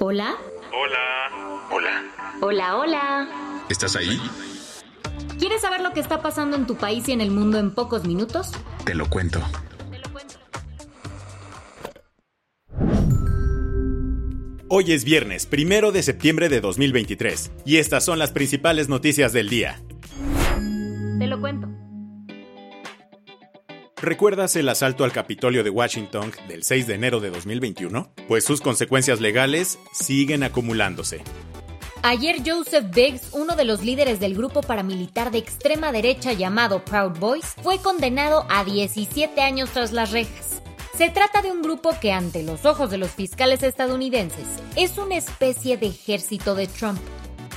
Hola. Hola. Hola. Hola, hola. ¿Estás ahí? ¿Quieres saber lo que está pasando en tu país y en el mundo en pocos minutos? Te lo cuento. Hoy es viernes, primero de septiembre de 2023, y estas son las principales noticias del día. ¿Recuerdas el asalto al Capitolio de Washington del 6 de enero de 2021? Pues sus consecuencias legales siguen acumulándose. Ayer Joseph Biggs, uno de los líderes del grupo paramilitar de extrema derecha llamado Proud Boys, fue condenado a 17 años tras las rejas. Se trata de un grupo que ante los ojos de los fiscales estadounidenses es una especie de ejército de Trump.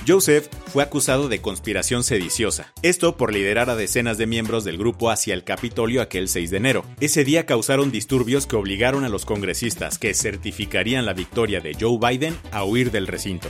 Joseph fue acusado de conspiración sediciosa, esto por liderar a decenas de miembros del grupo hacia el Capitolio aquel 6 de enero. Ese día causaron disturbios que obligaron a los congresistas que certificarían la victoria de Joe Biden a huir del recinto.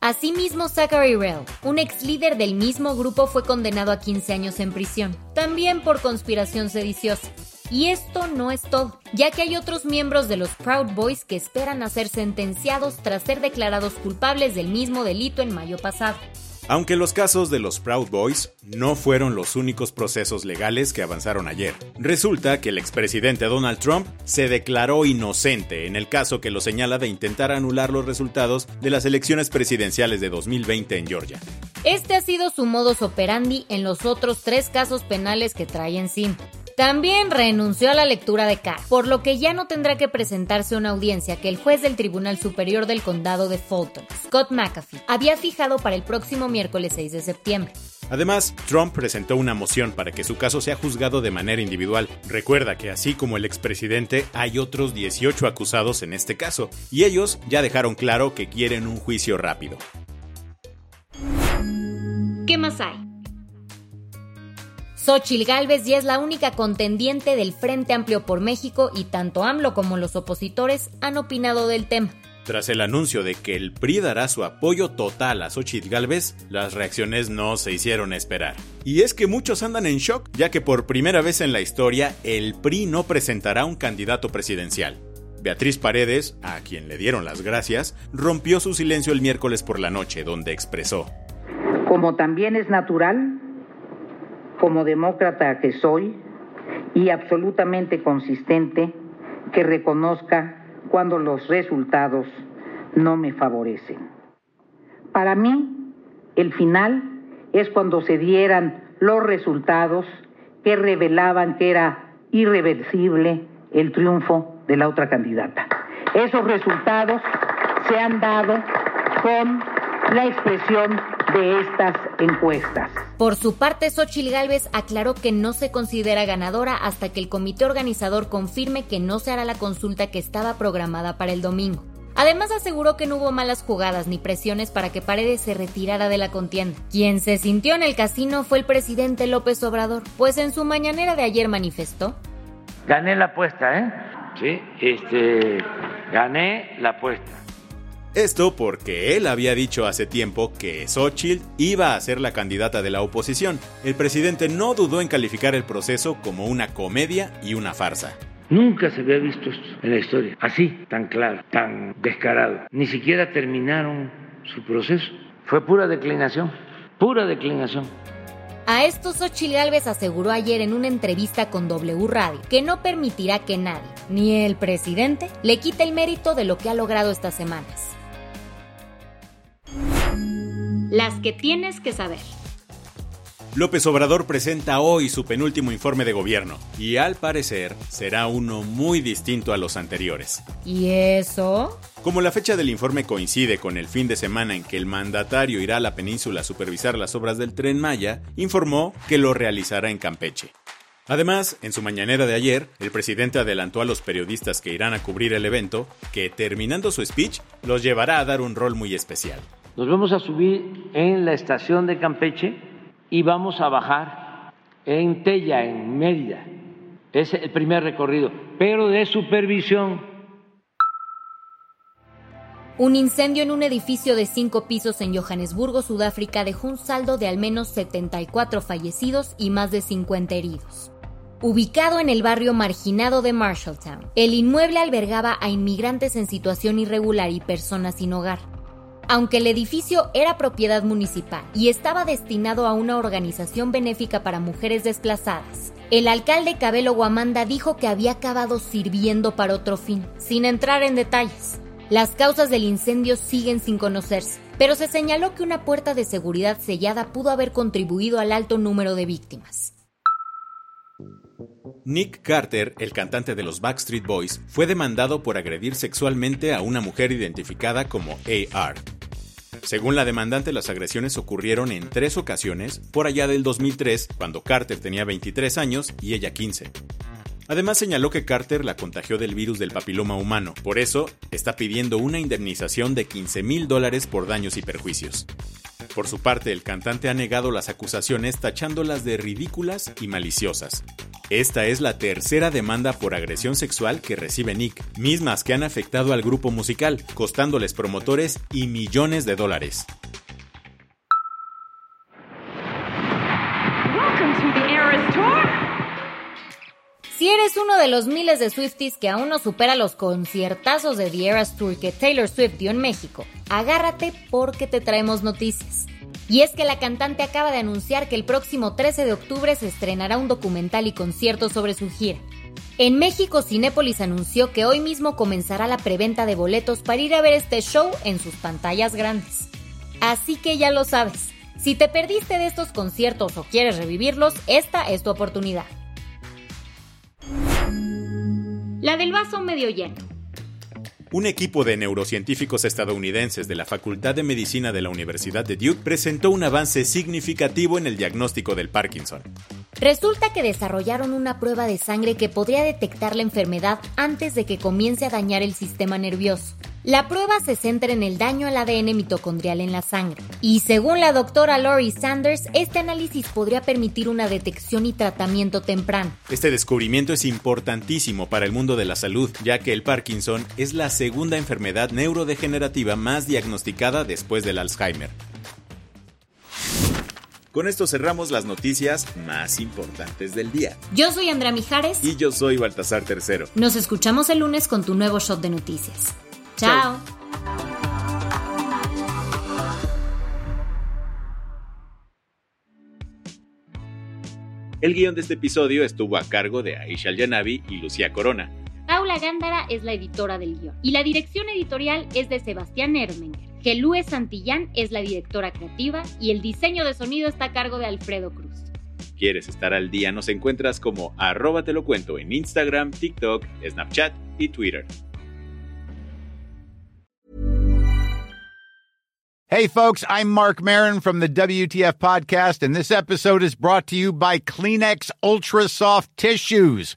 Asimismo, Zachary Rell, un ex líder del mismo grupo, fue condenado a 15 años en prisión, también por conspiración sediciosa. Y esto no es todo, ya que hay otros miembros de los Proud Boys que esperan a ser sentenciados tras ser declarados culpables del mismo delito en mayo pasado. Aunque los casos de los Proud Boys no fueron los únicos procesos legales que avanzaron ayer. Resulta que el expresidente Donald Trump se declaró inocente en el caso que lo señala de intentar anular los resultados de las elecciones presidenciales de 2020 en Georgia. Este ha sido su modus operandi en los otros tres casos penales que trae encima. También renunció a la lectura de cara, por lo que ya no tendrá que presentarse una audiencia que el juez del Tribunal Superior del Condado de Fulton, Scott McAfee, había fijado para el próximo miércoles 6 de septiembre. Además, Trump presentó una moción para que su caso sea juzgado de manera individual. Recuerda que así como el expresidente, hay otros 18 acusados en este caso, y ellos ya dejaron claro que quieren un juicio rápido. ¿Qué más hay? Xochil Gálvez ya es la única contendiente del Frente Amplio por México y tanto AMLO como los opositores han opinado del tema. Tras el anuncio de que el PRI dará su apoyo total a Xochitl Gálvez, las reacciones no se hicieron esperar. Y es que muchos andan en shock, ya que por primera vez en la historia el PRI no presentará un candidato presidencial. Beatriz Paredes, a quien le dieron las gracias, rompió su silencio el miércoles por la noche, donde expresó: Como también es natural como demócrata que soy y absolutamente consistente que reconozca cuando los resultados no me favorecen. Para mí, el final es cuando se dieran los resultados que revelaban que era irreversible el triunfo de la otra candidata. Esos resultados se han dado con la expresión de estas encuestas. Por su parte, Xochil Gálvez aclaró que no se considera ganadora hasta que el comité organizador confirme que no se hará la consulta que estaba programada para el domingo. Además aseguró que no hubo malas jugadas ni presiones para que Paredes se retirara de la contienda. Quien se sintió en el casino fue el presidente López Obrador, pues en su mañanera de ayer manifestó. Gané la apuesta, ¿eh? Sí, este, gané la apuesta. Esto porque él había dicho hace tiempo que Xochitl iba a ser la candidata de la oposición. El presidente no dudó en calificar el proceso como una comedia y una farsa. Nunca se había visto esto en la historia, así, tan claro, tan descarado. Ni siquiera terminaron su proceso. Fue pura declinación, pura declinación. A esto Xochitl Gálvez aseguró ayer en una entrevista con W Radio que no permitirá que nadie, ni el presidente, le quite el mérito de lo que ha logrado estas semanas. Las que tienes que saber. López Obrador presenta hoy su penúltimo informe de gobierno y al parecer será uno muy distinto a los anteriores. ¿Y eso? Como la fecha del informe coincide con el fin de semana en que el mandatario irá a la península a supervisar las obras del tren Maya, informó que lo realizará en Campeche. Además, en su mañanera de ayer, el presidente adelantó a los periodistas que irán a cubrir el evento que, terminando su speech, los llevará a dar un rol muy especial. Nos vamos a subir en la estación de Campeche y vamos a bajar en Tella, en Mérida. Es el primer recorrido, pero de supervisión un incendio en un edificio de cinco pisos en Johannesburgo, Sudáfrica, dejó un saldo de al menos 74 fallecidos y más de 50 heridos. Ubicado en el barrio marginado de Marshalltown, el inmueble albergaba a inmigrantes en situación irregular y personas sin hogar. Aunque el edificio era propiedad municipal y estaba destinado a una organización benéfica para mujeres desplazadas, el alcalde Cabelo Guamanda dijo que había acabado sirviendo para otro fin, sin entrar en detalles. Las causas del incendio siguen sin conocerse, pero se señaló que una puerta de seguridad sellada pudo haber contribuido al alto número de víctimas. Nick Carter, el cantante de los Backstreet Boys, fue demandado por agredir sexualmente a una mujer identificada como AR. Según la demandante, las agresiones ocurrieron en tres ocasiones por allá del 2003, cuando Carter tenía 23 años y ella 15. Además señaló que Carter la contagió del virus del papiloma humano, por eso está pidiendo una indemnización de 15 mil dólares por daños y perjuicios. Por su parte, el cantante ha negado las acusaciones tachándolas de ridículas y maliciosas. Esta es la tercera demanda por agresión sexual que recibe Nick, mismas que han afectado al grupo musical, costándoles promotores y millones de dólares. Si eres uno de los miles de Swifties que aún no supera los conciertazos de The Eras Tour que Taylor Swift dio en México, agárrate porque te traemos noticias. Y es que la cantante acaba de anunciar que el próximo 13 de octubre se estrenará un documental y concierto sobre su gira. En México, Cinépolis anunció que hoy mismo comenzará la preventa de boletos para ir a ver este show en sus pantallas grandes. Así que ya lo sabes, si te perdiste de estos conciertos o quieres revivirlos, esta es tu oportunidad. La del vaso medio lleno. Un equipo de neurocientíficos estadounidenses de la Facultad de Medicina de la Universidad de Duke presentó un avance significativo en el diagnóstico del Parkinson. Resulta que desarrollaron una prueba de sangre que podría detectar la enfermedad antes de que comience a dañar el sistema nervioso. La prueba se centra en el daño al ADN mitocondrial en la sangre. Y según la doctora Lori Sanders, este análisis podría permitir una detección y tratamiento temprano. Este descubrimiento es importantísimo para el mundo de la salud, ya que el Parkinson es la segunda enfermedad neurodegenerativa más diagnosticada después del Alzheimer. Con esto cerramos las noticias más importantes del día. Yo soy Andrea Mijares. Y yo soy Baltasar Tercero. Nos escuchamos el lunes con tu nuevo shot de noticias. Chao. El guion de este episodio estuvo a cargo de Aisha Yanavi y Lucía Corona. Paula Gándara es la editora del guion y la dirección editorial es de Sebastián Ermenger. Gelúe Santillán es la directora creativa y el diseño de sonido está a cargo de Alfredo Cruz. ¿Quieres estar al día? Nos encuentras como arroba te lo cuento en Instagram, TikTok, Snapchat y Twitter. Hey, folks, I'm Mark Marin from the WTF Podcast, and this episode is brought to you by Kleenex Ultra Soft Tissues